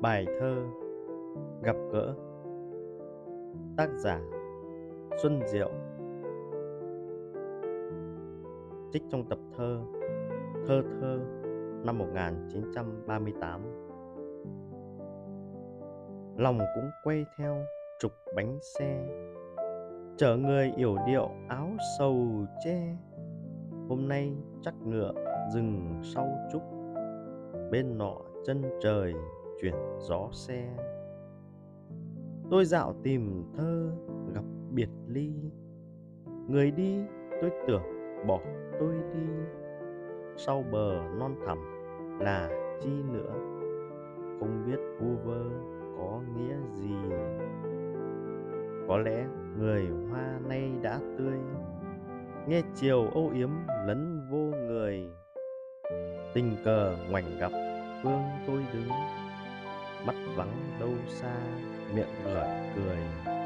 Bài thơ Gặp gỡ. Tác giả Xuân Diệu. Trích trong tập thơ Thơ thơ năm 1938 Lòng cũng quay theo trục bánh xe. Chở người yểu điệu áo sầu che. Hôm nay chắc ngựa dừng sau trúc Bên nọ chân trời chuyển gió xe. Tôi dạo tìm thơ, gặp biệt ly. Người đi, tôi tưởng bỏ tôi đi. Sau bờ non thẳm là chi nữa? Không biết vu vơ có nghĩa gì. Có lẽ người hoa nay đã tươi. Nghe chiều âu yếm lấn vô người. Tình cờ ngoảnh gặp phương tôi đứng mắt vắng đâu xa miệng gợi cười.